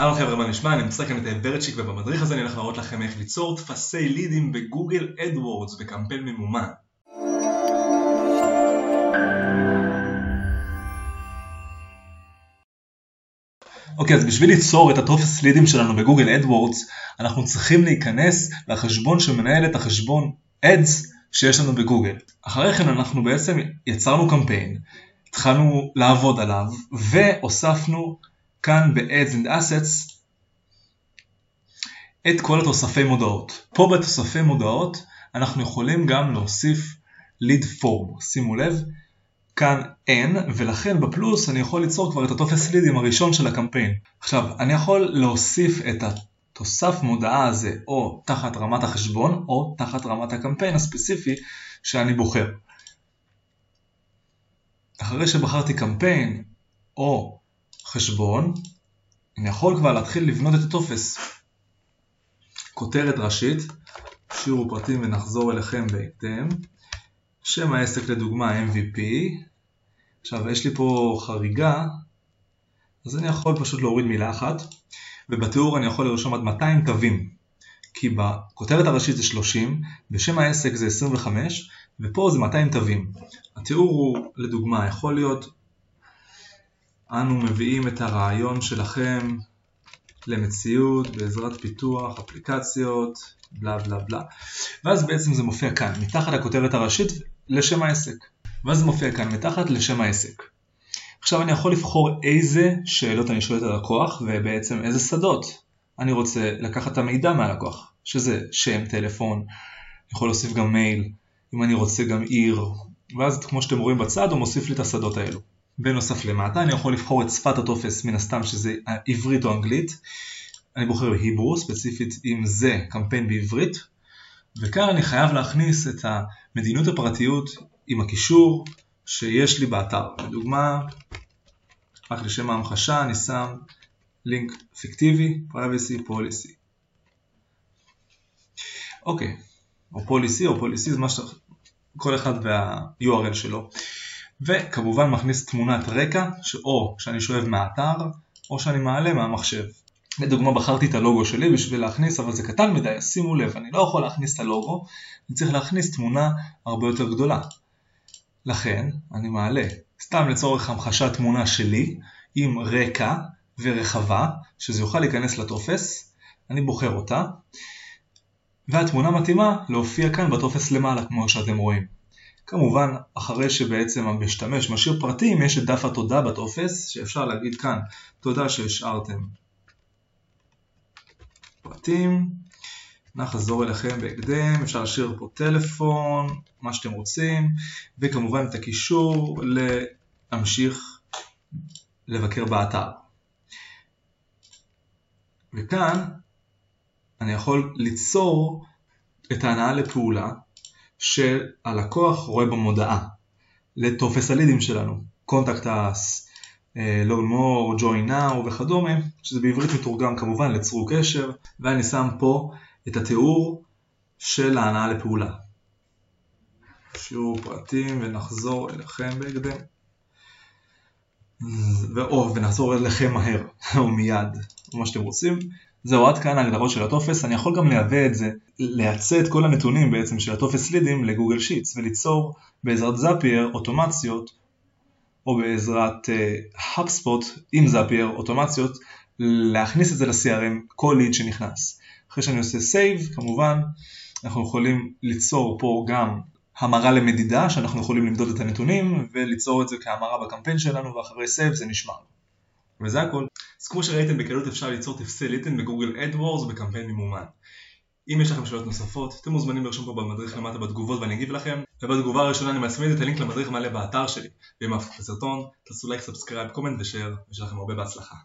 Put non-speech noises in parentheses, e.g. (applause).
אהלן חבר'ה, מה נשמע? אני מצטרף כאן איתי ורצ'יק ובמדריך הזה אני הולך להראות לכם איך ליצור טפסי לידים ב Google AdWords בקמפיין ממומן. אוקיי, אז בשביל ליצור את הטופס לידים שלנו ב Google AdWords, אנחנו צריכים להיכנס לחשבון שמנהל את החשבון Ads שיש לנו בגוגל. אחרי כן אנחנו בעצם יצרנו קמפיין, התחלנו לעבוד עליו, והוספנו כאן ב-Ads and Assets את כל התוספי מודעות. פה בתוספי מודעות אנחנו יכולים גם להוסיף lead form, שימו לב, כאן אין, ולכן בפלוס אני יכול ליצור כבר את הטופס לידים הראשון של הקמפיין. עכשיו, אני יכול להוסיף את התוסף מודעה הזה או תחת רמת החשבון או תחת רמת הקמפיין הספציפי שאני בוחר. אחרי שבחרתי קמפיין או חשבון, אני יכול כבר להתחיל לבנות את הטופס. כותרת ראשית, שירו פרטים ונחזור אליכם בהקדם. שם העסק לדוגמה MVP. עכשיו יש לי פה חריגה, אז אני יכול פשוט להוריד מילה אחת, ובתיאור אני יכול לרשום עד 200 תווים. כי בכותרת הראשית זה 30, בשם העסק זה 25, ופה זה 200 תווים. התיאור הוא, לדוגמה, יכול להיות אנו מביאים את הרעיון שלכם למציאות בעזרת פיתוח אפליקציות, בלה בלה בלה. ואז בעצם זה מופיע כאן, מתחת לכותרת הראשית לשם העסק. ואז זה מופיע כאן, מתחת לשם העסק. עכשיו אני יכול לבחור איזה שאלות אני שואל את הלקוח ובעצם איזה שדות אני רוצה לקחת את המידע מהלקוח, שזה שם, טלפון, אני יכול להוסיף גם מייל, אם אני רוצה גם עיר, ואז כמו שאתם רואים בצד הוא מוסיף לי את השדות האלו. בנוסף למטה אני יכול לבחור את שפת הטופס מן הסתם שזה עברית או אנגלית. אני בוחר בהיברו, ספציפית אם זה קמפיין בעברית. וכאן אני חייב להכניס את המדיניות הפרטיות עם הקישור שיש לי באתר. לדוגמה, רק לשם ההמחשה אני שם לינק פיקטיבי, privacy policy. אוקיי, או policy או policy זה מה ש... כל אחד וה-URL שלו. וכמובן מכניס תמונת רקע, או שאני שואב מהאתר, או שאני מעלה מהמחשב. לדוגמה בחרתי את הלוגו שלי בשביל להכניס, אבל זה קטן מדי, שימו לב, אני לא יכול להכניס את הלוגו, אני צריך להכניס תמונה הרבה יותר גדולה. לכן, אני מעלה, סתם לצורך המחשת תמונה שלי, עם רקע ורחבה, שזה יוכל להיכנס לטופס, אני בוחר אותה, והתמונה מתאימה להופיע כאן בטופס למעלה, כמו שאתם רואים. כמובן, אחרי שבעצם המשתמש משאיר פרטים, יש את דף התודה בטופס, שאפשר להגיד כאן, תודה שהשארתם פרטים, נחזור אליכם בהקדם, אפשר להשאיר פה טלפון, מה שאתם רוצים, וכמובן את הקישור להמשיך לבקר באתר. וכאן אני יכול ליצור את ההנאה לפעולה שהלקוח רואה במודעה לטופס הלידים שלנו, contact us, אה, learn more, join now וכדומה, שזה בעברית מתורגם כמובן לצרו קשר, ואני שם פה את התיאור של ההנעה לפעולה. השאירו פרטים ונחזור אליכם בהקדם. ואו, ונחזור אליכם מהר, (laughs) או מיד, או מה שאתם רוצים. זהו, עד כאן ההגדרות של הטופס, אני יכול גם לייבא את זה, לייצא את כל הנתונים בעצם של הטופס לידים ל Google Sheets וליצור בעזרת Zapier אוטומציות או בעזרת HubSpot אה, עם Zapier אוטומציות להכניס את זה ל-CRM כל ליד שנכנס. אחרי שאני עושה save כמובן אנחנו יכולים ליצור פה גם המרה למדידה שאנחנו יכולים למדוד את הנתונים וליצור את זה כהמרה בקמפיין שלנו ואחרי save זה נשמר. וזה הכל. אז כמו שראיתם בקלות אפשר ליצור טפסי ליטן בגוגל אדוורס ובקמפיין ממומן. אם יש לכם שאלות נוספות, אתם מוזמנים לרשום פה במדריך למטה בתגובות ואני אגיב לכם, ובתגובה הראשונה אני מצמיד את הלינק למדריך מלא באתר שלי. ואם אהבתם אז תעשו לייק, subscribe, comment ו share, ויש לכם הרבה בהצלחה.